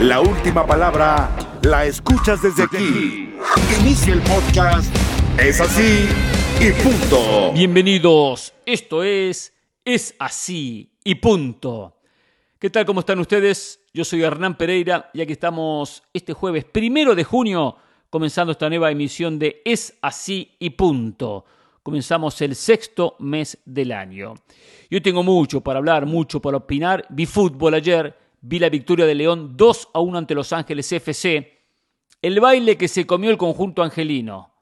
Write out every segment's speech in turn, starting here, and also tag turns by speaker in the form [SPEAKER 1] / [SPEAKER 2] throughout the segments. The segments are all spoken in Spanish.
[SPEAKER 1] La última palabra la escuchas desde aquí. Inicia el podcast. Es así y punto.
[SPEAKER 2] Bienvenidos. Esto es Es así y punto. ¿Qué tal? ¿Cómo están ustedes? Yo soy Hernán Pereira y aquí estamos este jueves primero de junio comenzando esta nueva emisión de Es así y punto. Comenzamos el sexto mes del año. Yo tengo mucho para hablar, mucho para opinar. Vi fútbol ayer Vi la victoria de León 2 a 1 ante Los Ángeles FC. El baile que se comió el conjunto angelino.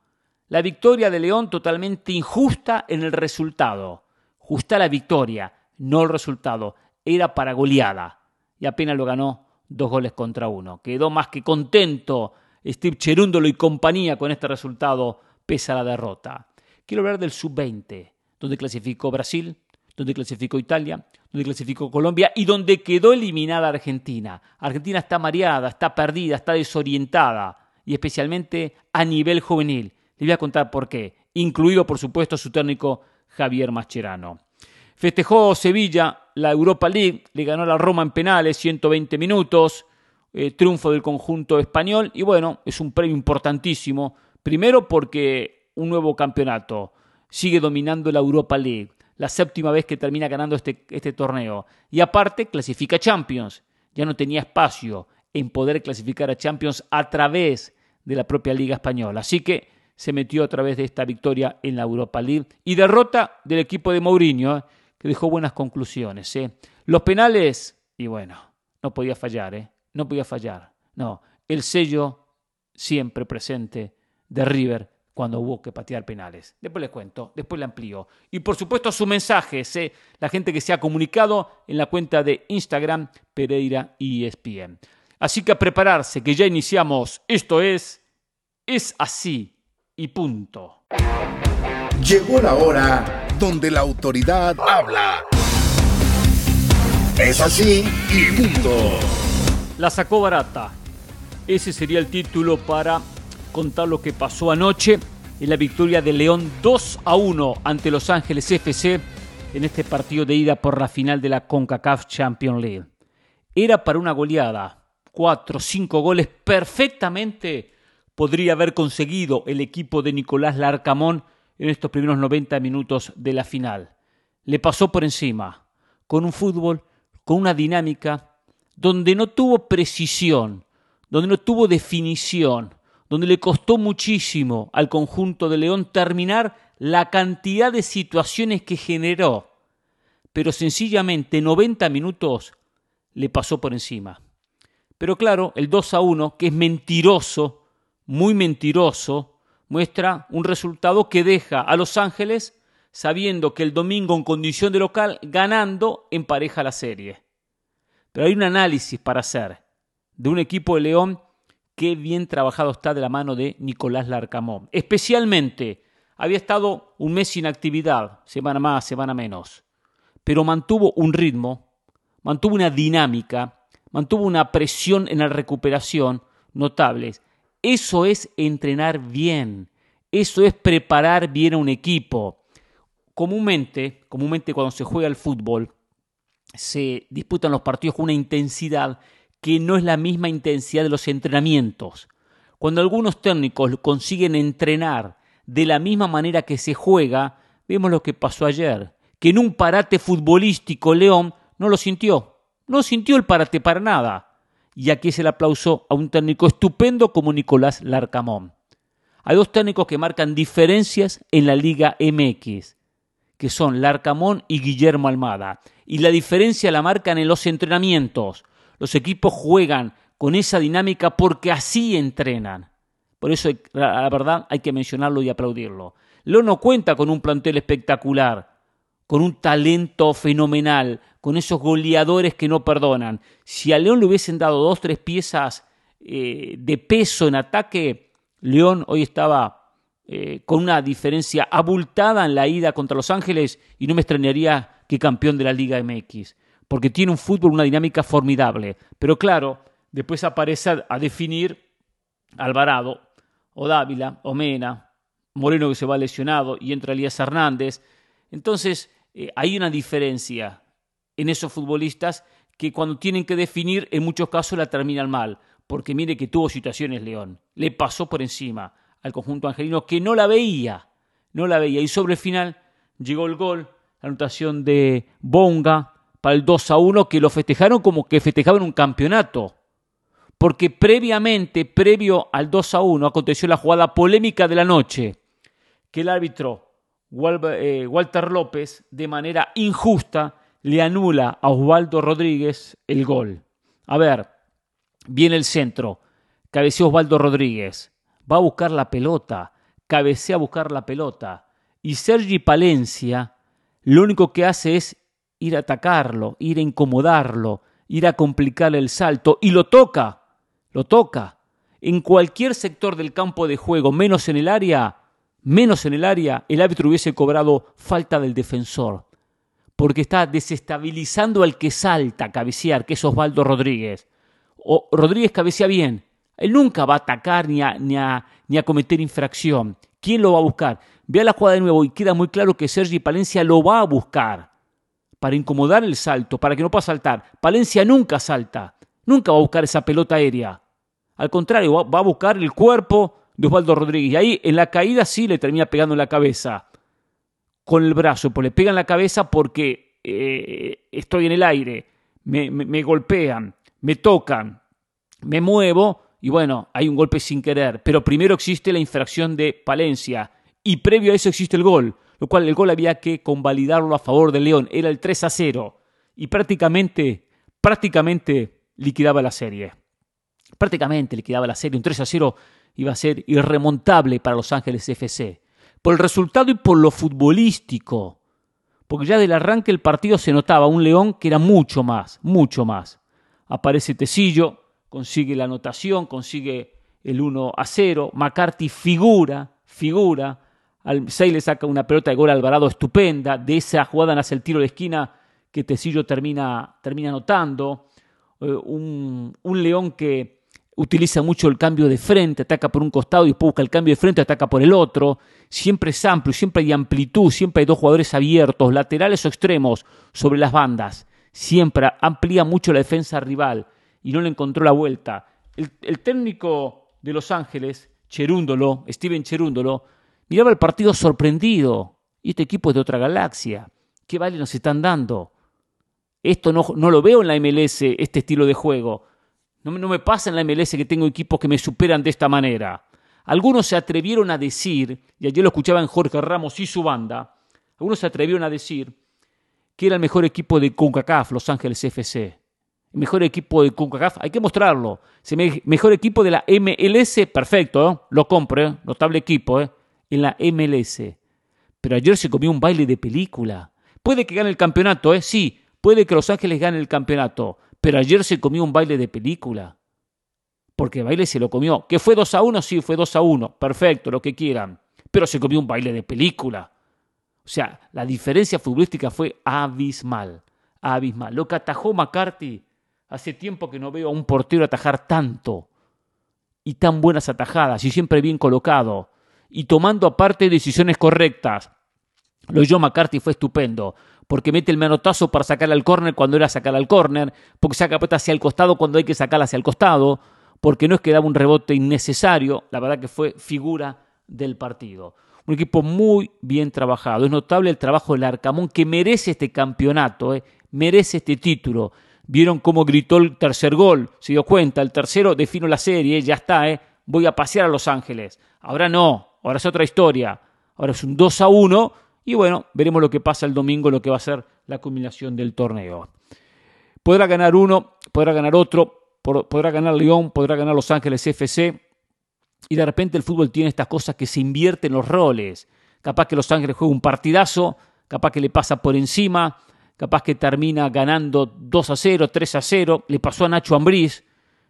[SPEAKER 2] La victoria de León totalmente injusta en el resultado. Justa la victoria, no el resultado. Era para goleada. Y apenas lo ganó dos goles contra uno. Quedó más que contento Steve Cherúndolo y compañía con este resultado pese a la derrota. Quiero hablar del sub-20, donde clasificó Brasil, donde clasificó Italia, donde clasificó Colombia y donde quedó eliminada Argentina. Argentina está mareada, está perdida, está desorientada y especialmente a nivel juvenil. Les voy a contar por qué, incluido por supuesto su técnico Javier Mascherano. Festejó Sevilla la Europa League, le ganó a la Roma en penales, 120 minutos, eh, triunfo del conjunto español y bueno, es un premio importantísimo, primero porque un nuevo campeonato sigue dominando la Europa League la séptima vez que termina ganando este, este torneo. Y aparte, clasifica Champions. Ya no tenía espacio en poder clasificar a Champions a través de la propia Liga Española. Así que se metió a través de esta victoria en la Europa League y derrota del equipo de Mourinho, ¿eh? que dejó buenas conclusiones. ¿eh? Los penales, y bueno, no podía fallar, ¿eh? no podía fallar. No, el sello siempre presente de River cuando hubo que patear penales. Después les cuento, después le amplío. Y por supuesto su mensaje, sé, la gente que se ha comunicado en la cuenta de Instagram Pereira ESPN. Así que a prepararse, que ya iniciamos. Esto es, es así y punto.
[SPEAKER 1] Llegó la hora donde la autoridad habla. Es así y punto.
[SPEAKER 2] La sacó barata. Ese sería el título para contar lo que pasó anoche en la victoria de León 2 a 1 ante Los Ángeles FC en este partido de ida por la final de la CONCACAF Champions League. Era para una goleada, 4, 5 goles perfectamente podría haber conseguido el equipo de Nicolás Larcamón en estos primeros 90 minutos de la final. Le pasó por encima, con un fútbol, con una dinámica, donde no tuvo precisión, donde no tuvo definición, donde le costó muchísimo al conjunto de León terminar la cantidad de situaciones que generó, pero sencillamente 90 minutos le pasó por encima. Pero claro, el 2 a 1, que es mentiroso, muy mentiroso, muestra un resultado que deja a Los Ángeles sabiendo que el domingo en condición de local ganando empareja la serie. Pero hay un análisis para hacer de un equipo de León qué bien trabajado está de la mano de Nicolás Larcamón. Especialmente, había estado un mes sin actividad, semana más, semana menos, pero mantuvo un ritmo, mantuvo una dinámica, mantuvo una presión en la recuperación notables. Eso es entrenar bien, eso es preparar bien a un equipo. Comúnmente, comúnmente cuando se juega el fútbol, se disputan los partidos con una intensidad que no es la misma intensidad de los entrenamientos. Cuando algunos técnicos consiguen entrenar de la misma manera que se juega, vemos lo que pasó ayer, que en un parate futbolístico León no lo sintió, no sintió el parate para nada. Y aquí es el aplauso a un técnico estupendo como Nicolás Larcamón. Hay dos técnicos que marcan diferencias en la Liga MX, que son Larcamón y Guillermo Almada. Y la diferencia la marcan en los entrenamientos. Los equipos juegan con esa dinámica porque así entrenan. Por eso, la verdad, hay que mencionarlo y aplaudirlo. León no cuenta con un plantel espectacular, con un talento fenomenal, con esos goleadores que no perdonan. Si a León le hubiesen dado dos, tres piezas eh, de peso en ataque, León hoy estaba eh, con una diferencia abultada en la ida contra Los Ángeles y no me extrañaría que campeón de la Liga MX porque tiene un fútbol, una dinámica formidable. Pero claro, después aparece a, definir Alvarado, o Dávila, o Mena, Moreno que se va lesionado y entra Elías Hernández. Entonces, eh, hay una diferencia en esos futbolistas que cuando tienen que definir, en muchos casos la terminan mal. Porque mire que tuvo situaciones León. Le pasó por encima al conjunto angelino que no la veía. No la veía. Y sobre el final llegó el gol, la anotación de Bonga para el 2 a 1, que lo festejaron como que festejaban un campeonato. Porque previamente, previo al 2 a 1, aconteció la jugada polémica de la noche, que el árbitro eh, Walter López, de manera injusta, le anula a Osvaldo Rodríguez el gol. A ver, viene el centro, cabecea Osvaldo Rodríguez, va a buscar la pelota, cabecea a buscar la pelota, y Sergi Palencia lo único que hace es ir a atacarlo, ir a incomodarlo, ir a complicarle el salto, y lo toca, lo toca. En cualquier sector del campo de juego, menos en el área, menos en el área, el árbitro hubiese cobrado falta del defensor, porque está desestabilizando al que salta a cabecear, que es Osvaldo Rodríguez. O Rodríguez cabecea bien, él nunca va a atacar ni a, ni ni a cometer infracción. ¿Quién lo va a buscar? Vea la jugada de nuevo y queda muy claro que Sergi Palencia lo va a buscar para incomodar el salto, para que no pueda saltar. Palencia nunca salta, nunca va a buscar esa pelota aérea. Al contrario, va a buscar el cuerpo de Osvaldo Rodríguez. Y ahí en la caída sí le termina pegando en la cabeza con el brazo, pues le pega en la cabeza porque eh, estoy en el aire, me, me golpean, me tocan, me muevo y bueno, hay un golpe sin querer. Pero primero existe la infracción de Palencia y previo a eso existe el gol, lo cual el gol había que convalidarlo a favor de León, era el 3 a 0 y prácticamente, prácticamente liquidaba la serie. Prácticamente liquidaba la serie, un 3 a 0 iba a ser irremontable para Los Ángeles FC. Por el resultado y por lo futbolístico. Porque ya del arranque el partido se notaba un León que era mucho más, mucho más. Aparece Tecillo, consigue la anotación, consigue el 1 a 0. McCarthy figura, figura. Al 6 le saca una pelota de gol a Alvarado estupenda. De esa jugada nace el tiro de esquina que Tecillo termina, termina anotando. Eh, un, un, León que utiliza mucho el cambio de frente, ataca por un costado y después busca el cambio de frente, ataca por el otro. Siempre es amplio, siempre hay amplitud, siempre hay dos jugadores abiertos, laterales o extremos sobre las bandas. Siempre amplía mucho la defensa rival y no le encontró la vuelta. El, el técnico de Los Ángeles, Cherúndolo, Steven Cherúndolo, miraba el partido sorprendido. Y este equipo es de otra galaxia. ¿Qué vale nos están dando? Esto no, no lo veo en la MLS, este estilo de juego. No, no me pasa en la MLS que tengo equipos que me superan de esta manera. Algunos se atrevieron a decir, y ayer lo escuchaba en Jorge Ramos y su banda, algunos se atrevieron a decir que era el mejor equipo de CONCACAF, Los Ángeles FC. El mejor equipo de CONCACAF, hay que mostrarlo. Mejor equipo de la MLS, perfecto, ¿eh? lo compro, ¿eh? notable equipo, ¿eh? En la MLS. Pero ayer se comió un baile de película. Puede que gane el campeonato, ¿eh? sí, puede que Los Ángeles gane el campeonato, pero ayer se comió un baile de película. Porque el baile se lo comió. ¿Que fue 2 a 1? Sí, fue 2 a 1. Perfecto, lo que quieran. Pero se comió un baile de película. O sea, la diferencia futbolística fue abismal. Abismal. Lo que atajó McCarthy Hace tiempo que no veo a un portero atajar tanto y tan buenas atajadas y siempre bien colocado y tomando aparte decisiones correctas. Lo de McCarthy fue estupendo porque mete el manotazo para sacar al córner cuando era sacar al córner, porque saca pelota hacia el costado cuando hay que sacarla hacia el costado, porque no es que daba un rebote innecesario, la verdad que fue figura del partido. Un equipo muy bien trabajado. Es notable el trabajo del Arcamón que merece este campeonato, eh, merece este título. Vieron cómo gritó el tercer gol, se dio cuenta, el tercero defino la serie, ya está, ¿eh? voy a pasear a Los Ángeles. Ahora no, ahora es otra historia. Ahora es un 2 a 1 y bueno, veremos lo que pasa el domingo, lo que va a ser la culminación del torneo. Podrá ganar uno, podrá ganar otro, podrá ganar León, podrá ganar Los Ángeles FC. Y de repente el fútbol tiene estas cosas que se invierten los roles. Capaz que Los Ángeles juega un partidazo, capaz que le pasa por encima, capaz que termina ganando 2 a 0, 3 a 0. Le pasó a Nacho Ambriz.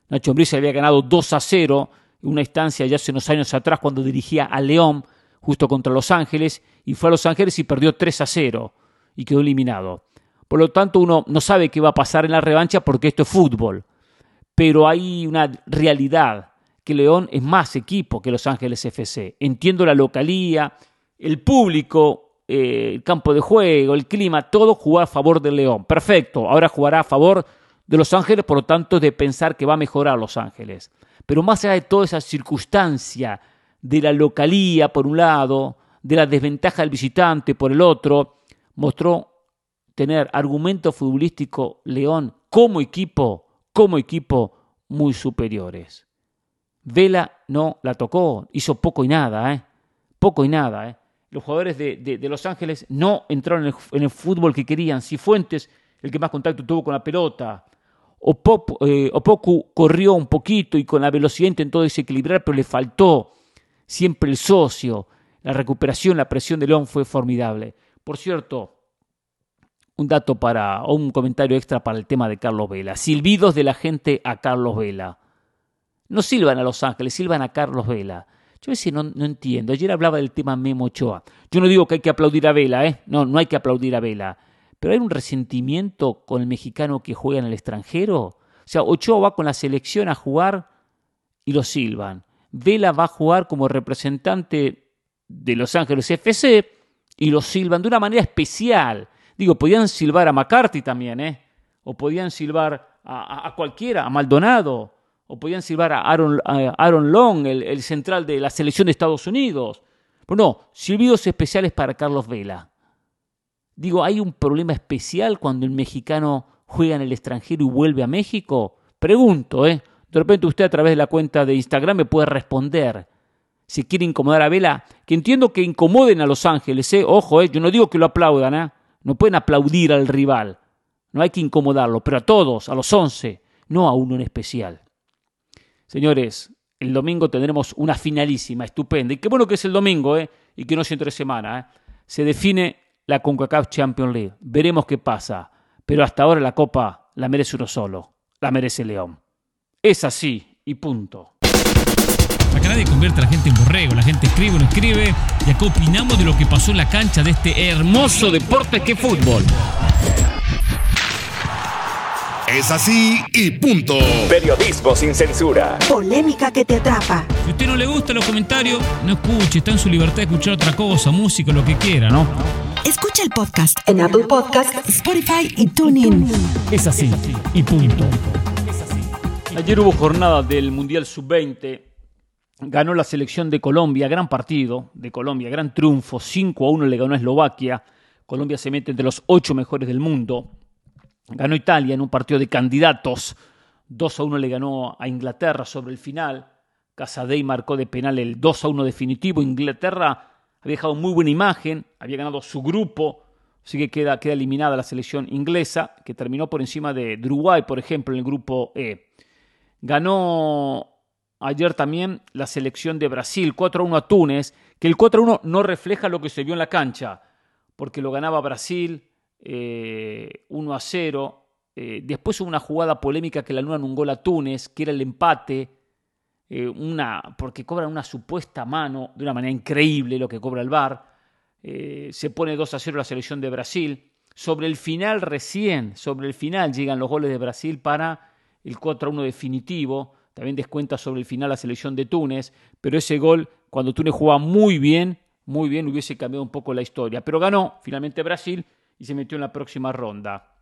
[SPEAKER 2] Nacho Ambriz había ganado 2 a 0 en una instancia ya hace unos años atrás cuando dirigía a León justo contra Los Ángeles y fue a Los Ángeles y perdió 3 a 0 y quedó eliminado. Por lo tanto, uno no sabe qué va a pasar en la revancha porque esto es fútbol. Pero hay una realidad que León es más equipo que Los Ángeles FC. Entiendo la localía, el público eh, el campo de juego, el clima, todo jugar a favor del León. Perfecto, ahora jugará a favor de Los Ángeles, por lo tanto, de pensar que va a mejorar Los Ángeles. Pero más allá de toda esa circunstancia de la localía, por un lado, de la desventaja del visitante, por el otro, mostró tener argumento futbolístico León como equipo, como equipo muy superiores. Vela no la tocó, hizo poco y nada, ¿eh? Poco y nada, ¿eh? Los jugadores de, Los Ángeles no entraron en el, fútbol que querían. Cifuentes, el que más contacto tuvo con la pelota. Eh, Opoku corrió un poquito y con la velocidad intentó desequilibrar, pero le faltó siempre el socio. La recuperación, la presión de León fue formidable. Por cierto, un dato para, o un comentario extra para el tema de Carlos Vela. Silbidos de la gente a Carlos Vela. No silban a Los Ángeles, silban a Carlos Vela. Yo a veces no, no, entiendo. Ayer hablaba del tema Memo Ochoa. Yo no digo que hay que aplaudir a Vela, ¿eh? No, no hay que aplaudir a Vela. Pero hay un resentimiento con el mexicano que juega en el extranjero. O sea, Ochoa va con la selección a jugar y lo silban. Vela va a jugar como representante de Los Ángeles FC y lo silban de una manera especial. Digo, podían silbar a McCarthy también, ¿eh? O podían silbar a, cualquiera, a Maldonado, o podían silbar a Aaron, Aaron Long, el, central de la selección de Estados Unidos. Pero no, silbidos especiales para Carlos Vela. Digo, ¿hay un problema especial cuando el mexicano juega en el extranjero y vuelve a México? Pregunto, ¿eh? De repente usted a través de la cuenta de Instagram me puede responder. Si quiere incomodar a Vela, que entiendo que incomoden a Los Ángeles, ¿eh? Ojo, ¿eh? Yo no digo que lo aplaudan, ¿eh? No pueden aplaudir al rival. No hay que incomodarlo, pero a todos, a los once, no a uno en especial. Señores, el domingo tendremos una finalísima, estupenda. Y qué bueno que es el domingo, ¿eh? Y que no es entre semana, ¿eh? Se define la CONCACAF Champions League. Veremos qué pasa. Pero hasta ahora la Copa la merece uno solo. La merece León. Es así y punto.
[SPEAKER 3] Acá nadie convierte a la gente en borrego, la gente escribe o no escribe y acá opinamos de lo que pasó en la cancha de este hermoso deporte que es fútbol.
[SPEAKER 1] Es así y punto.
[SPEAKER 4] Periodismo sin censura.
[SPEAKER 5] Polémica que te atrapa.
[SPEAKER 3] Si a usted no le gusta los comentarios, no escuche, está en su libertad de escuchar otra cosa, música, lo que quiera, ¿no?
[SPEAKER 5] Escucha el podcast en Apple Podcast, Spotify y TuneIn.
[SPEAKER 3] Es así y punto.
[SPEAKER 2] Ayer hubo jornada del Mundial Sub-20 ganó la selección de Colombia, gran partido de Colombia, gran triunfo, 5 a 1 le ganó a Eslovaquia, Colombia se mete entre los ocho mejores del mundo, ganó Italia en un partido de candidatos, 2 a 1 le ganó a Inglaterra sobre el final, Casadei marcó de penal el 2 a 1 definitivo, Inglaterra había dejado muy buena imagen, había ganado su grupo, así que queda, queda eliminada la selección inglesa, que terminó por encima de Uruguay, por ejemplo, en el grupo E. Ganó Ayer también la selección de Brasil, 4-1 a Túnez, que el 4-1 no refleja lo que se vio en la cancha, porque lo ganaba Brasil 1 eh, a 0. Eh, después hubo una jugada polémica que le anulan un gol a Túnez, que era el empate, eh, una, porque cobran una supuesta mano de una manera increíble lo que cobra el VAR. se pone 2 a 0 la selección de Brasil. Sobre el final recién, sobre el final llegan los goles de Brasil para el 4 1 definitivo. También descuenta sobre el final la selección de Túnez, pero ese gol, cuando Túnez jugaba muy bien, muy bien, hubiese cambiado un poco la historia. Pero ganó finalmente Brasil y se metió en la próxima ronda.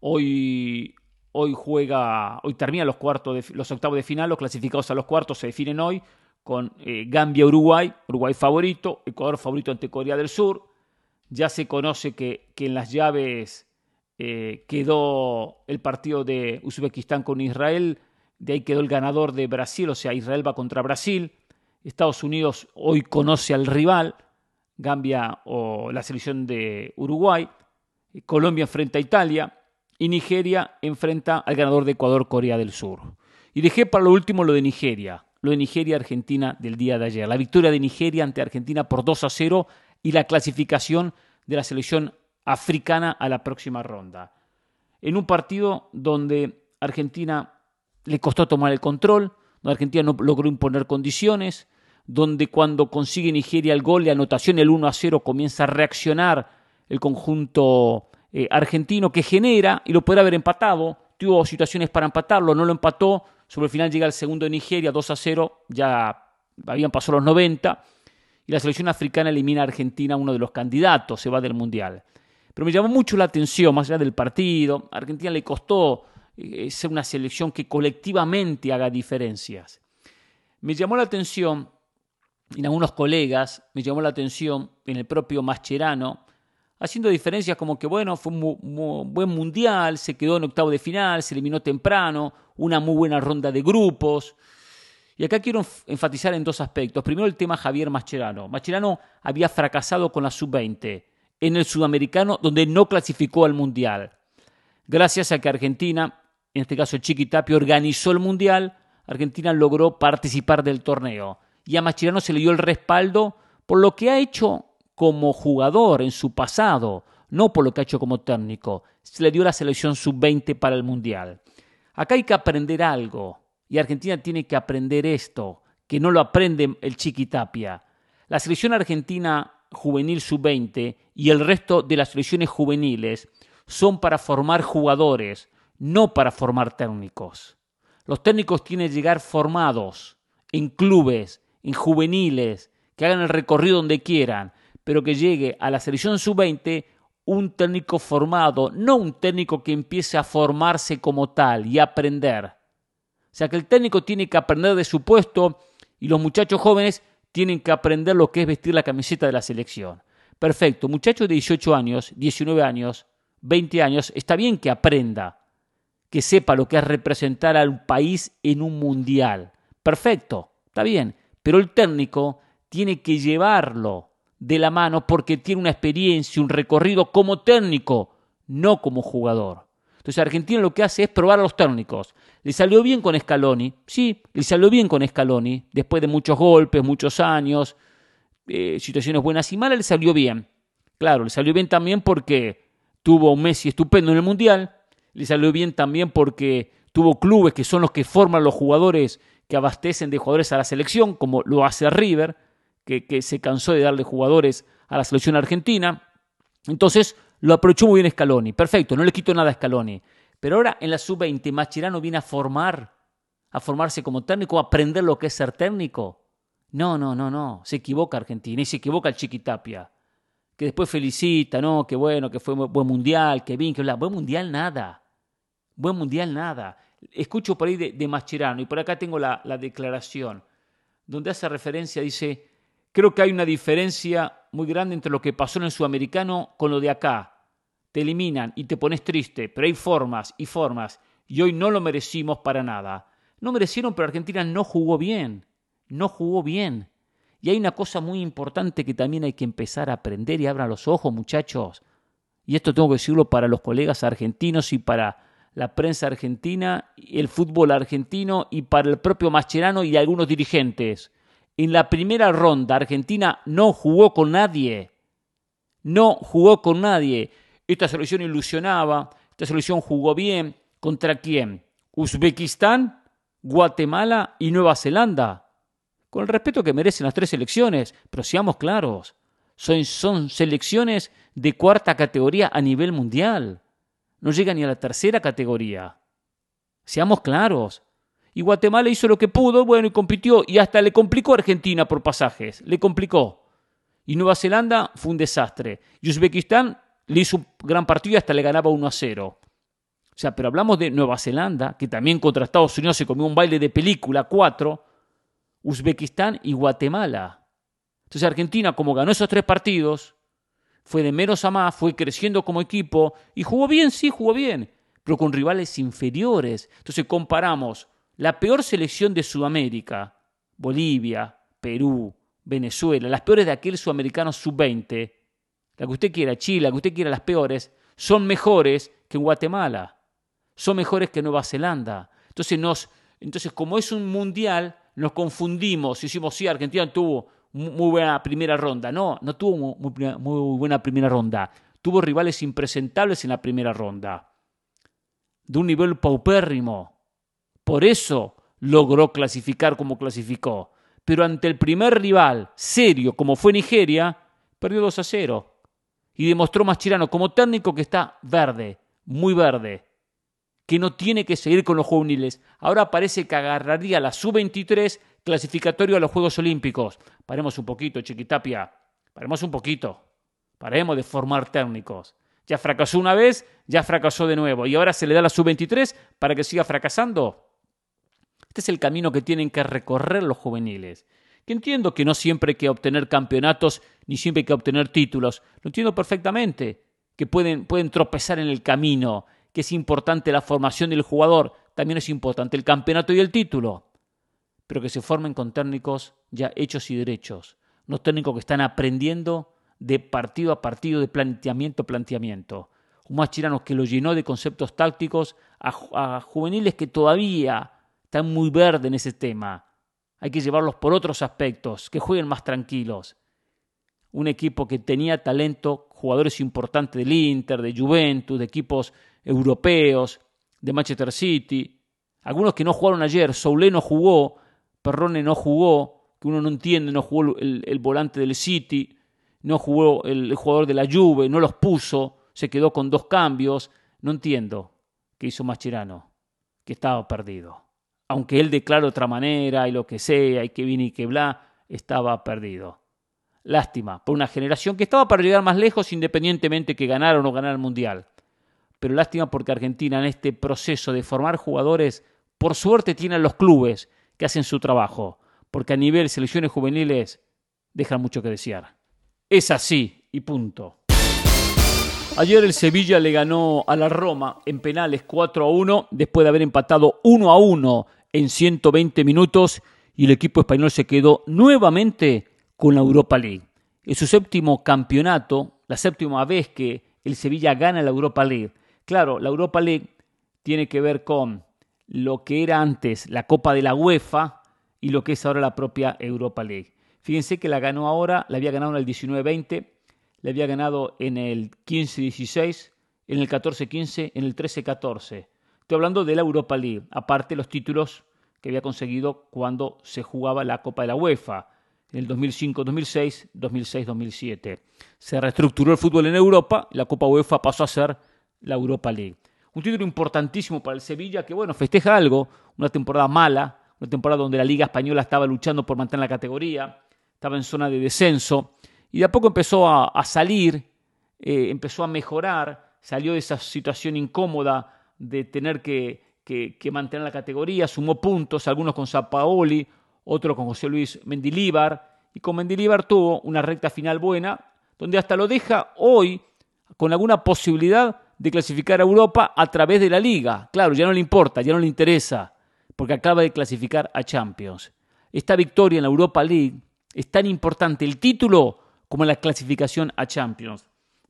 [SPEAKER 2] Hoy, hoy juega, hoy termina los cuartos, de, los octavos de final, los clasificados a los cuartos se definen hoy con eh, Gambia-Uruguay, Uruguay favorito, Ecuador favorito ante Corea del Sur. Ya se conoce que, que en las llaves eh, quedó el partido de Uzbekistán con Israel de ahí quedó el ganador de Brasil, o sea, Israel va contra Brasil. Estados Unidos hoy conoce al rival, Gambia o la selección de Uruguay. Colombia enfrenta a Italia y Nigeria enfrenta al ganador de Ecuador, Corea del Sur. Y dejé para lo último lo de Nigeria, lo de Nigeria-Argentina del día de ayer. La victoria de Nigeria ante Argentina por 2 a 0 y la clasificación de la selección africana a la próxima ronda. En un partido donde Argentina le costó tomar el control, donde Argentina no logró imponer condiciones, donde cuando consigue Nigeria el gol de anotación, el 1 a 0, comienza a reaccionar el conjunto eh, argentino que genera y lo puede haber empatado. Tuvo situaciones para empatarlo, no lo empató. Sobre el final llega el segundo de Nigeria, 2 a 0, ya habían pasado los 90. Y la selección africana elimina a Argentina, uno de los candidatos, se va del Mundial. Pero me llamó mucho la atención, más allá del partido. A Argentina le costó eh, ser una selección que colectivamente haga diferencias. Me llamó la atención, en algunos colegas, me llamó la atención en el propio Mascherano, haciendo diferencias como que, bueno, fue un buen mundial, se quedó en octavo de final, se eliminó temprano, una muy buena ronda de grupos. Y acá quiero enfatizar en dos aspectos. Primero el tema Javier Mascherano. Mascherano había fracasado con la sub-20 en el sudamericano donde no clasificó al mundial. Gracias a que Argentina, en este caso Chiquitapio, organizó el mundial, Argentina logró participar del torneo. Y a Mascherano se le dio el respaldo por lo que ha hecho como jugador en su pasado, no por lo que ha hecho como técnico. Se le dio la selección sub-20 para el Mundial. Acá hay que aprender algo, y Argentina tiene que aprender esto, que no lo aprende el Chiquitapia. La selección argentina juvenil sub-20 y el resto de las selecciones juveniles son para formar jugadores, no para formar técnicos. Los técnicos tienen que llegar formados en clubes, en juveniles, que hagan el recorrido donde quieran, pero que llegue a la selección sub-20 un técnico formado, no un técnico que empiece a formarse como tal y aprender. O sea que el técnico tiene que aprender de su puesto y los muchachos jóvenes tienen que aprender lo que es vestir la camiseta de la selección. Perfecto, muchacho de 18 años, 19 años, 20 años, está bien que aprenda, que sepa lo que es representar al país en un mundial. Perfecto, está bien, pero el técnico tiene que llevarlo de la mano porque tiene una experiencia, un recorrido como técnico, no como jugador. Entonces Argentina lo que hace es probar a los técnicos. Le salió bien con Scaloni, sí, le salió bien con Scaloni, después de muchos golpes, muchos años, eh, situaciones buenas y malas, le salió bien. Claro, le salió bien también porque tuvo un Messi estupendo en el Mundial, le salió bien también porque tuvo clubes que son los que forman los jugadores que abastecen de jugadores a la selección, como lo hace River, que, se cansó de darle jugadores a la selección argentina. Entonces lo aprovechó muy bien Scaloni. Perfecto, no le quito nada a Scaloni. Pero ahora en la sub-20 Machirano viene a formar, a formarse como técnico, a aprender lo que es ser técnico. No, no, no, no. Se equivoca Argentina y se equivoca el Chiquitapia. Que después felicita, ¿no? Que bueno, que fue buen mundial, que bien, que bla. Buen mundial nada. Buen mundial nada. Escucho por ahí de, de y por acá tengo la, la declaración, donde hace referencia, dice, Creo que hay una diferencia muy grande entre lo que pasó en el sudamericano con lo de acá. Te eliminan y te pones triste, pero hay formas y formas, y hoy no lo merecimos para nada. No merecieron, pero Argentina no jugó bien. No jugó bien. Y hay una cosa muy importante que también hay que empezar a aprender y abran los ojos, muchachos. Y esto tengo que decirlo para los colegas argentinos y para la prensa argentina, el fútbol argentino y para el propio Mascherano y algunos dirigentes. En la primera ronda Argentina no jugó con nadie. No jugó con nadie. Esta selección ilusionaba, esta selección jugó bien. ¿Contra quién? Uzbekistán, Guatemala y Nueva Zelanda. Con el respeto que merecen las tres selecciones, pero seamos claros, son, son selecciones de cuarta categoría a nivel mundial. No llegan ni a la tercera categoría. Seamos claros. Y Guatemala hizo lo que pudo, bueno, y compitió, y hasta le complicó a Argentina por pasajes, le complicó. Y Nueva Zelanda fue un desastre. Y Uzbekistán le hizo un gran partido y hasta le ganaba 1 a 0. O sea, pero hablamos de Nueva Zelanda, que también contra Estados Unidos se comió un baile de película 4, Uzbekistán y Guatemala. Entonces Argentina, como ganó esos tres partidos, fue de menos a más, fue creciendo como equipo y jugó bien, sí, jugó bien, pero con rivales inferiores. Entonces comparamos la peor selección de Sudamérica, Bolivia, Perú, Venezuela, las peores de aquel sudamericano sub-20, la que usted quiera, Chile, la que usted quiera, las peores, son mejores que Guatemala, son mejores que Nueva Zelanda. Entonces, nos, entonces como es un mundial, nos confundimos y decimos, sí, Argentina tuvo muy buena primera ronda. No, no tuvo muy, buena primera ronda. Tuvo rivales impresentables en la primera ronda, de un nivel paupérrimo. Por eso logró clasificar como clasificó. Pero ante el primer rival serio como fue Nigeria, perdió 2 a 0. Y demostró Mascherano como técnico que está verde, muy verde, que no tiene que seguir con los juveniles. Ahora parece que agarraría la sub-23 clasificatorio a los Juegos Olímpicos. Paremos un poquito, Chiquitapia. Paremos un poquito. Paremos de formar técnicos. Ya fracasó una vez, ya fracasó de nuevo. Y ahora se le da la sub-23 para que siga fracasando. Este es el camino que tienen que recorrer los juveniles. Que entiendo que no siempre hay que obtener campeonatos ni siempre hay que obtener títulos. Lo entiendo perfectamente. Que pueden, pueden tropezar en el camino. Que es importante la formación del jugador. También es importante el campeonato y el título. Pero que se formen con técnicos ya hechos y derechos. No técnicos que están aprendiendo de partido a partido, de planteamiento a planteamiento. Un Machirano que lo llenó de conceptos tácticos a, a juveniles que todavía están muy verdes en ese tema. Hay que llevarlos por otros aspectos, que jueguen más tranquilos. Un equipo que tenía talento, jugadores importantes del Inter, de Juventus, de equipos europeos, de Manchester City. Algunos que no jugaron ayer, Soule no jugó, Perrone no jugó, que uno no entiende, no jugó el, volante del City, no jugó el, el, jugador de la Juve, no los puso, se quedó con dos cambios. No entiendo qué hizo Mascherano, que estaba perdido aunque él declara otra manera y lo que sea, y que viene y que bla, estaba perdido. Lástima, por una generación que estaba para llegar más lejos independientemente que ganara o no ganara el Mundial. Pero lástima porque Argentina en este proceso de formar jugadores, por suerte tienen los clubes que hacen su trabajo, porque a nivel selecciones juveniles dejan mucho que desear. Es así y punto. Ayer el Sevilla le ganó a la Roma en penales 4 a 1 después de haber empatado 1 a 1 en 120 minutos y el equipo español se quedó nuevamente con la Europa League. Es su séptimo campeonato, la séptima vez que el Sevilla gana la Europa League. Claro, la Europa League tiene que ver con lo que era antes la Copa de la UEFA y lo que es ahora la propia Europa League. Fíjense que la ganó ahora, la había ganado en el 19-20, le había ganado en el 15-16, en el 14-15, en el 13-14. Estoy hablando de la Europa League, aparte los títulos que había conseguido cuando se jugaba la Copa de la UEFA, en el 2005-2006, 2006-2007. Se reestructuró el fútbol en Europa, la Copa UEFA pasó a ser la Europa League. Un título importantísimo para el Sevilla que, bueno, festeja algo, una temporada mala, una temporada donde la Liga Española estaba luchando por mantener la categoría, estaba en zona de descenso, y de a poco empezó a, salir, eh, empezó a mejorar, salió de esa situación incómoda de tener que, que, que, mantener la categoría, sumó puntos, algunos con Zapaoli, otros con José Luis Mendilíbar, y con Mendilíbar tuvo una recta final buena, donde hasta lo deja hoy con alguna posibilidad de clasificar a Europa a través de la liga. Claro, ya no le importa, ya no le interesa, porque acaba de clasificar a Champions. Esta victoria en la Europa League es tan importante el título como la clasificación a Champions.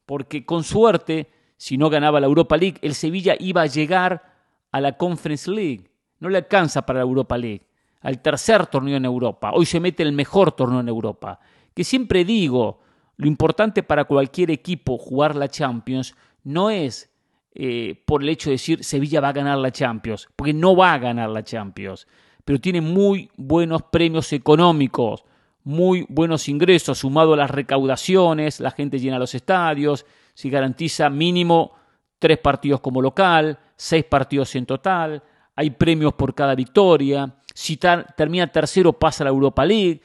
[SPEAKER 2] Porque con suerte, si no ganaba la Europa League, el Sevilla iba a llegar a la Conference League. No le alcanza para la Europa League, al tercer torneo en Europa. Hoy se mete el mejor torneo en Europa. Que siempre digo, lo importante para cualquier equipo jugar la Champions no es eh, por el hecho de decir Sevilla va a ganar la Champions, porque no va a ganar la Champions, pero tiene muy buenos premios económicos muy buenos ingresos sumado a las recaudaciones, la gente llena los estadios, si garantiza mínimo tres partidos como local, seis partidos en total, hay premios por cada victoria, si termina tercero pasa a la Europa League,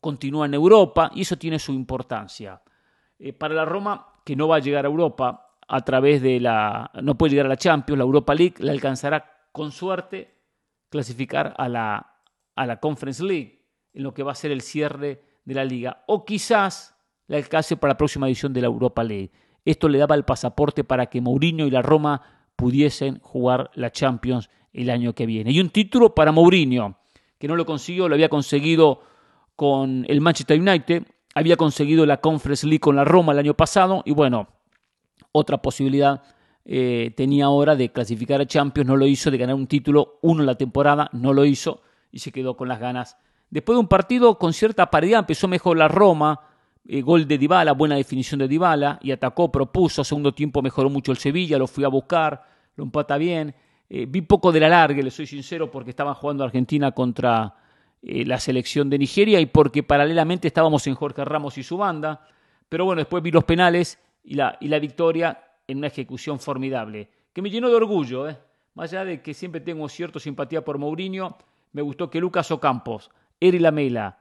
[SPEAKER 2] continúa en Europa y eso tiene su importancia. Eh, para la Roma, que no va a llegar a Europa a través de la, no puede llegar a la Champions, la Europa League le alcanzará con suerte clasificar a la, a la Conference League en lo que va a ser el cierre de la liga. O quizás la alcance para la próxima edición de la Europa League. Esto le daba el pasaporte para que Mourinho y la Roma pudiesen jugar la Champions el año que viene. Y un título para Mourinho, que no lo consiguió, lo había conseguido con el Manchester United, había conseguido la Conference League con la Roma el año pasado y bueno, otra posibilidad eh, tenía ahora de clasificar a Champions, no lo hizo, de ganar un título, uno en la temporada, no lo hizo y se quedó con las ganas Después de un partido con cierta paridad, empezó mejor la Roma, eh, gol de Dybala, buena definición de Dybala, y atacó, propuso, segundo tiempo mejoró mucho el Sevilla, lo fui a buscar, lo empata bien. Eh, vi poco de la larga, le soy sincero, porque estaban jugando Argentina contra la selección de Nigeria y porque paralelamente estábamos en Jorge Ramos y su banda. Pero bueno, después vi los penales y la, y la victoria en una ejecución formidable, que me llenó de orgullo, más allá de que siempre tengo cierta simpatía por Mourinho, me gustó que Lucas Ocampos Eri Lamela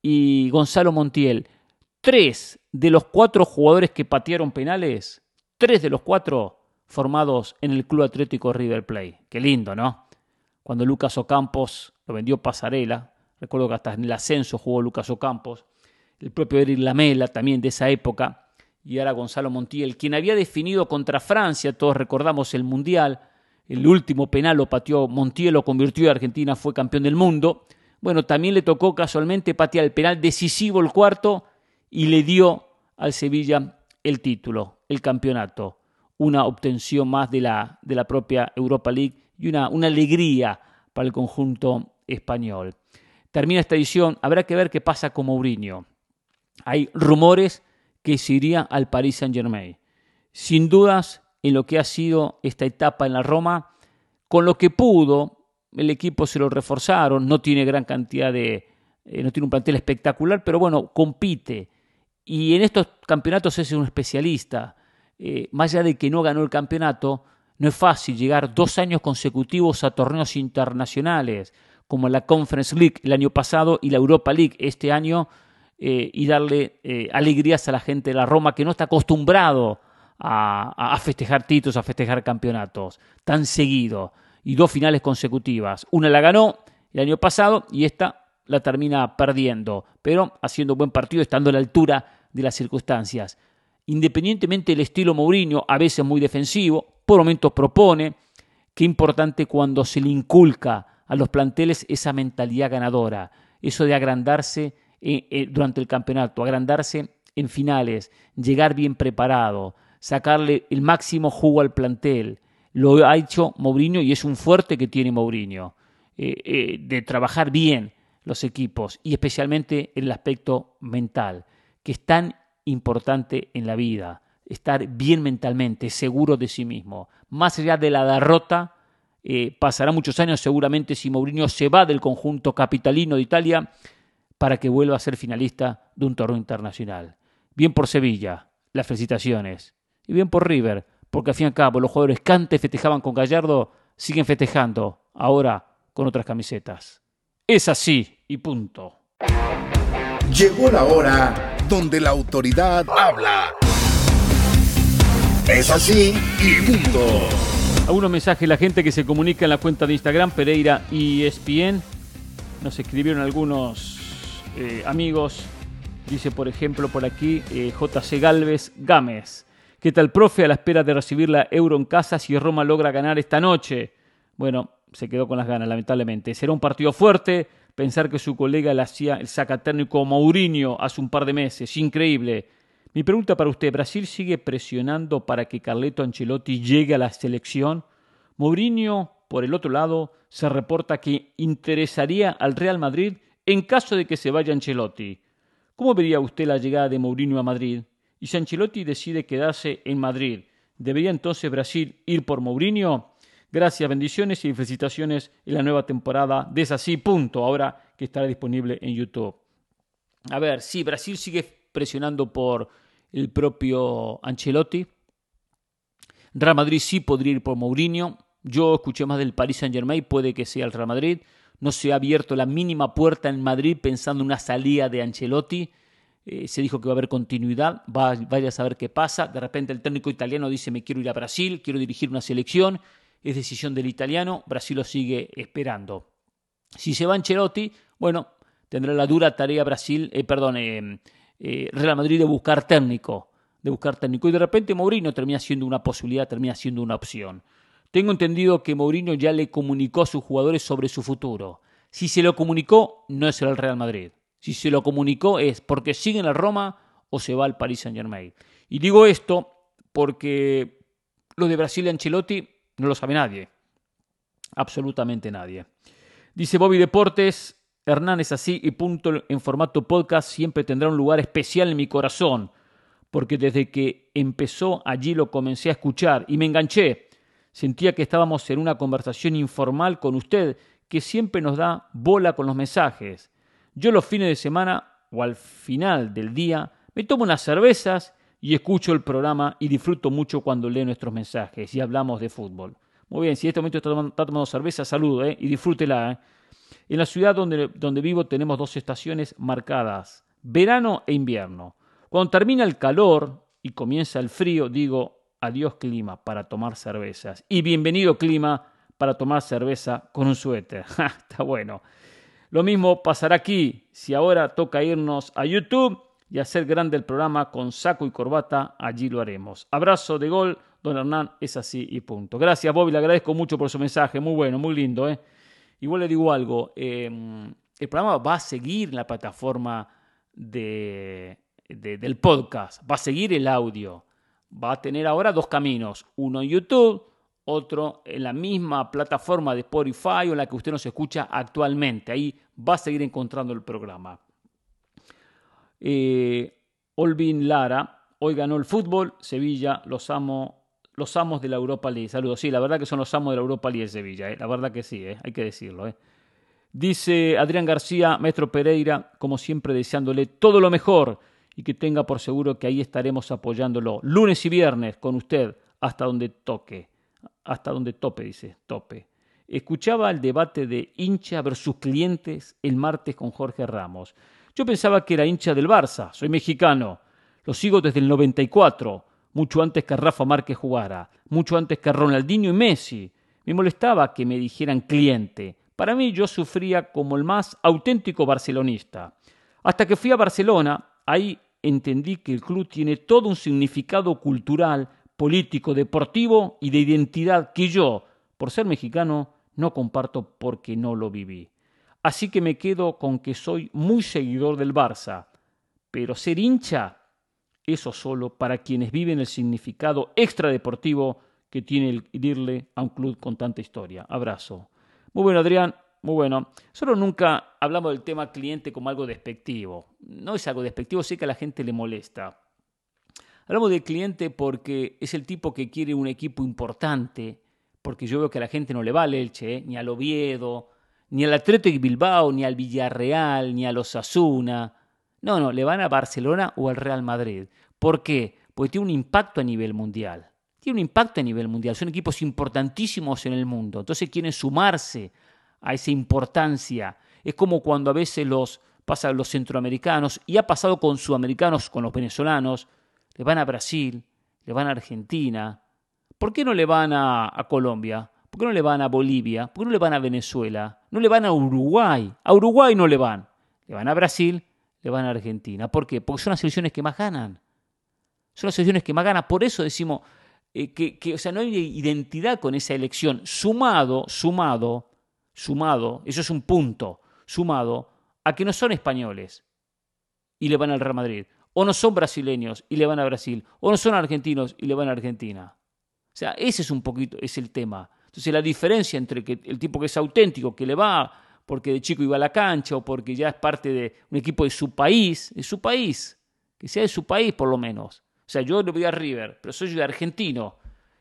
[SPEAKER 2] y Gonzalo Montiel, tres de los cuatro jugadores que patearon penales, tres de los cuatro formados en el Club Atlético River Plate. Qué lindo, ¿no? Cuando Lucas Ocampos lo vendió Pasarela, recuerdo que hasta en el ascenso jugó Lucas Ocampos, el propio Eric Lamela también de esa época, y ahora Gonzalo Montiel, quien había definido contra Francia, todos recordamos el Mundial, el último penal lo pateó Montiel, lo convirtió y Argentina fue campeón del mundo. Bueno, también le tocó casualmente patear el penal decisivo el cuarto y le dio al Sevilla el título, el campeonato, una obtención más de la, de la propia Europa League y una, una alegría para el conjunto español. Termina esta edición, habrá que ver qué pasa con Mourinho. Hay rumores que se iría al Paris Saint Germain. Sin dudas, en lo que ha sido esta etapa en la Roma, con lo que pudo, el equipo se lo reforzaron, no tiene gran cantidad de, eh, no tiene un plantel espectacular, pero bueno, compite. Y en estos campeonatos es un especialista. Eh, más allá de que no ganó el campeonato, no es fácil llegar dos años consecutivos a torneos internacionales, como la Conference League el año pasado y la Europa League este año, eh, y darle eh, alegrías a la gente de la Roma que no está acostumbrado a, festejar títulos, a festejar campeonatos tan seguido. Y dos finales consecutivas. Una la ganó el año pasado y esta la termina perdiendo, pero haciendo buen partido, estando a la altura de las circunstancias. Independientemente del estilo Mourinho, a veces muy defensivo, por momentos propone, qué importante cuando se le inculca a los planteles esa mentalidad ganadora, eso de agrandarse eh, eh, durante el campeonato, agrandarse en finales, llegar bien preparado, sacarle el máximo jugo al plantel. Lo ha hecho Mourinho y es un fuerte que tiene Mourinho, eh, de trabajar bien los equipos y especialmente en el aspecto mental, que es tan importante en la vida, estar bien mentalmente, seguro de sí mismo. Más allá de la derrota, pasará muchos años seguramente si Mourinho se va del conjunto capitalino de Italia, para que vuelva a ser finalista de un torneo internacional. Bien por Sevilla, las felicitaciones. Y bien por River, porque al fin y al cabo los jugadores que antes festejaban con Gallardo siguen festejando, ahora con otras camisetas. Es así y punto.
[SPEAKER 1] Llegó la hora donde la autoridad habla. Es así y punto.
[SPEAKER 2] Algunos mensajes la gente que se comunica en la cuenta de Instagram Pereira y ESPN. Nos escribieron algunos eh, amigos. Dice, por ejemplo, por aquí eh, JC Galvez Gámez. ¿Qué tal, profe? A la espera de recibir la euro en casa, si Roma logra ganar esta noche. Bueno, se quedó con las ganas, lamentablemente. Será un partido fuerte. Pensar que su colega le hacía el sacatécnico Mourinho hace un par de meses. Increíble. Mi pregunta para usted, ¿Brasil sigue presionando para que Carleto Ancelotti llegue a la selección? Mourinho, por el otro lado, se reporta que interesaría al Real Madrid en caso de que se vaya Ancelotti. ¿Cómo vería usted la llegada de Mourinho a Madrid? Y si Ancelotti decide quedarse en Madrid, ¿debería entonces Brasil ir por Mourinho? Gracias, bendiciones y felicitaciones en la nueva temporada de Así, punto, ahora que estará disponible en YouTube. A ver, sí, Brasil sigue presionando por el propio Ancelotti. Real Madrid sí podría ir por Mourinho. Yo escuché más del Paris Saint Germain, puede que sea el Real Madrid no se ha abierto la mínima puerta en Madrid pensando en una salida de Ancelotti. Eh, se dijo que va a haber continuidad, vaya a saber qué pasa. De repente el técnico italiano dice me quiero ir a Brasil, quiero dirigir una selección. Es decisión del italiano, Brasil lo sigue esperando. Si se va Ancelotti, bueno, tendrá la dura tarea Brasil, eh, perdón, eh, Real Madrid de buscar técnico, de buscar técnico. Y de repente Mourinho termina siendo una posibilidad, termina siendo una opción. Tengo entendido que Mourinho ya le comunicó a sus jugadores sobre su futuro. Si se lo comunicó, no es el Real Madrid. Si se lo comunicó es porque sigue en la Roma o se va al Paris Saint Germain. Y digo esto porque lo de Brasil y Ancelotti no lo sabe nadie. Absolutamente nadie. Dice Bobby Deportes, Hernán es así y punto en formato podcast siempre tendrá un lugar especial en mi corazón, porque desde que empezó allí lo comencé a escuchar y me enganché. Sentía que estábamos en una conversación informal con usted, que siempre nos da bola con los mensajes. Yo los fines de semana o al final del día me tomo unas cervezas y escucho el programa y disfruto mucho cuando leo nuestros mensajes y hablamos de fútbol. Muy bien, si en este momento está tomando, cerveza, saludo ¿eh? y disfrútela. ¿eh? En la ciudad donde, donde vivo tenemos dos estaciones marcadas, verano e invierno. Cuando termina el calor y comienza el frío, digo, Adiós clima para tomar cervezas. Y bienvenido clima para tomar cerveza con un suéter. Está bueno. Lo mismo pasará aquí. Si ahora toca irnos a YouTube y hacer grande el programa con saco y corbata, allí lo haremos. Abrazo de gol, don Hernán, es así y punto. Gracias, Bobby, le agradezco mucho por su mensaje. Muy bueno, muy lindo. ¿eh? Igual le digo algo. Em, el programa va a seguir en la plataforma de, del podcast. Va a seguir el audio. Va a tener ahora dos caminos. Uno en YouTube otro en la misma plataforma de Spotify o en la que usted nos escucha actualmente. Ahí va a seguir encontrando el programa. Eh, Olvin Lara, hoy ganó el fútbol, Sevilla, los amo, los amos de la Europa League. Saludos, sí, la verdad que son los amos de la Europa League Sevilla, eh. la verdad que sí, eh. hay que decirlo. Dice Adrián García, maestro Pereira, como siempre deseándole todo lo mejor y que tenga por seguro que ahí estaremos apoyándolo lunes y viernes con usted hasta donde toque hasta donde tope, dice, tope. Escuchaba el debate de hincha versus clientes el martes con Jorge Ramos. Yo pensaba que era hincha del Barça, soy mexicano, lo sigo desde el 94, mucho antes que Rafa Márquez jugara, mucho antes que Ronaldinho y Messi. Me molestaba que me dijeran cliente. Para mí yo sufría como el más auténtico barcelonista. Hasta que fui a Barcelona, ahí entendí que el club tiene todo un significado cultural político, deportivo y de identidad que yo, por ser mexicano, no comparto porque no lo viví. Así que me quedo con que soy muy seguidor del Barça, pero ser hincha, eso solo para quienes viven el significado extradeportivo que tiene el irle a un club con tanta historia. Abrazo. Muy bueno, Adrián. Muy bueno. Solo nunca hablamos del tema cliente como algo despectivo. No es algo despectivo, sé que a la gente le molesta. Hablamos del cliente porque es el tipo que quiere un equipo importante, porque yo veo que a la gente no le vale el Elche, ni al Oviedo, ni al Atlético Bilbao, ni al Villarreal, ni a los Asuna. No, no, le van a Barcelona o al Real Madrid. ¿Por qué? Porque tiene un impacto a nivel mundial. Tiene un impacto a nivel mundial. Son equipos importantísimos en el mundo. Entonces quieren sumarse a esa importancia. Es como cuando a veces los pasan los centroamericanos, y ha pasado con sudamericanos, con los venezolanos, le van a Brasil, le van a Argentina. ¿Por qué no le van a, Colombia? ¿Por qué no le van a Bolivia? ¿Por qué no le van a Venezuela? No le van a Uruguay. A Uruguay no le van. Le van a Brasil, le van a Argentina. ¿Por qué? Porque son las selecciones que más ganan. Son las selecciones que más ganan. Por eso decimos eh, que, que, o sea, no hay identidad con esa elección. Sumado, sumado, sumado, eso es un punto, sumado a que no son españoles y le van al Real Madrid o no son brasileños y le van a Brasil, o no son argentinos y le van a Argentina. O sea, ese es un poquito, es el tema. Entonces la diferencia entre que el tipo que es auténtico, que le va porque de chico iba a la cancha o porque ya es parte de un equipo de su país, de su país, que sea de su país por lo menos. O sea, yo le voy a River, pero soy de argentino.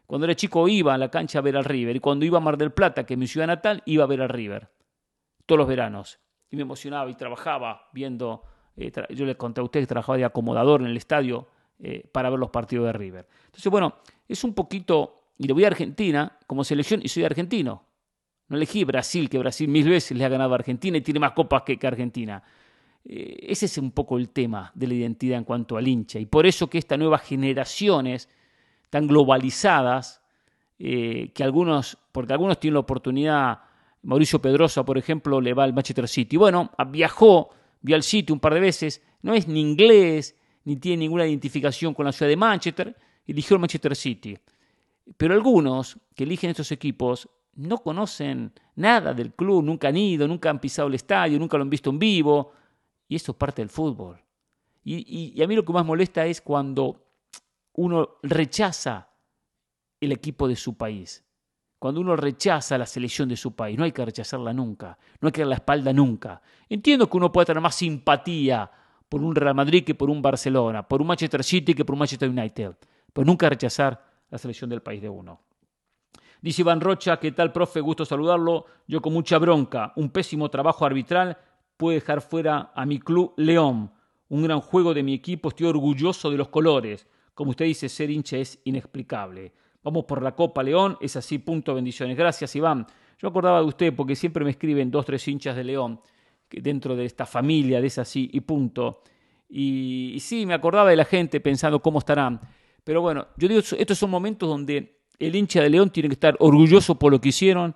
[SPEAKER 2] Cuando era chico iba a la cancha a ver al River y cuando iba a Mar del Plata, que es mi ciudad natal, iba a ver al River. Todos los veranos. Y me emocionaba y trabajaba viendo eh, yo le conté a usted que trabajaba de acomodador en el estadio eh, para ver los partidos de River. Entonces, bueno, es un poquito, y le voy a Argentina como selección y soy argentino. No elegí Brasil, que Brasil mil veces le ha ganado a Argentina y tiene más copas que, Argentina. Eh, ese es un poco el tema de la identidad en cuanto al hincha. Y por eso que estas nuevas generaciones tan globalizadas, que algunos, porque algunos tienen la oportunidad, Mauricio Pedrosa, por ejemplo, le va al Manchester City. Bueno, viajó vio al sitio un par de veces, no es ni inglés, ni tiene ninguna identificación con la ciudad de Manchester, eligió el Manchester City. Pero algunos que eligen estos equipos no conocen nada del club, nunca han ido, nunca han pisado el estadio, nunca lo han visto en vivo, y eso es parte del fútbol. Y a mí lo que más molesta es cuando uno rechaza el equipo de su país. Cuando uno rechaza la selección de su país, no hay que rechazarla nunca, no hay que dar la espalda nunca. Entiendo que uno puede tener más simpatía por un Real Madrid que por un Barcelona, por un Manchester City que por un Manchester United, pero nunca rechazar la selección del país de uno. Dice Iván Rocha, ¿qué tal, profe? Gusto saludarlo. Yo con mucha bronca, un pésimo trabajo arbitral puede dejar fuera a mi club León. Un gran juego de mi equipo, estoy orgulloso de los colores. Como usted dice, ser hincha es inexplicable. Vamos por la Copa León, es así, punto, bendiciones. Gracias, Iván. Yo acordaba de usted porque siempre me escriben dos, tres hinchas de León dentro de esta familia, de esa así y punto. Y, sí, me acordaba de la gente pensando cómo estarán. Pero bueno, yo digo, estos son momentos donde el hincha de León tiene que estar orgulloso por lo que hicieron.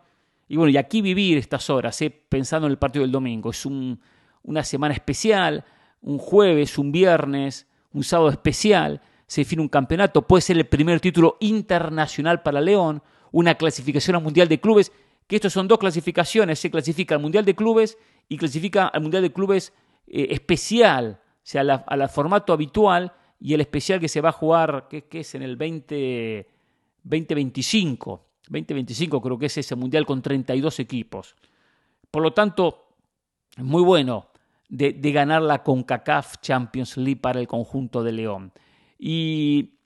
[SPEAKER 2] Y bueno, y aquí vivir estas horas, ¿eh? pensando en el partido del domingo. Es una semana especial, un jueves, un viernes, un sábado especial. Se define un campeonato, puede ser el primer título internacional para León, una clasificación al Mundial de Clubes, que estos son dos clasificaciones, se clasifica al Mundial de Clubes y clasifica al Mundial de Clubes eh, especial, o sea, al formato habitual y el especial que se va a jugar, que, es en el 20, 2025. 2025 creo que es ese mundial con 32 equipos. Por lo tanto, muy bueno de, de, ganar la CONCACAF Champions League para el conjunto de León. Y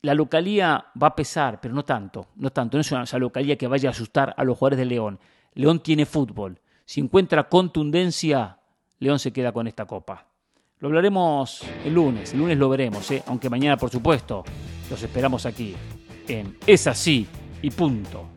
[SPEAKER 2] la localía va a pesar, pero no tanto, no tanto, no es una, localía que vaya a asustar a los jugadores de León. León tiene fútbol. Si encuentra contundencia, León se queda con esta copa. Lo hablaremos el lunes, el lunes lo veremos, ¿eh? aunque mañana, por supuesto, los esperamos aquí en Es así y punto.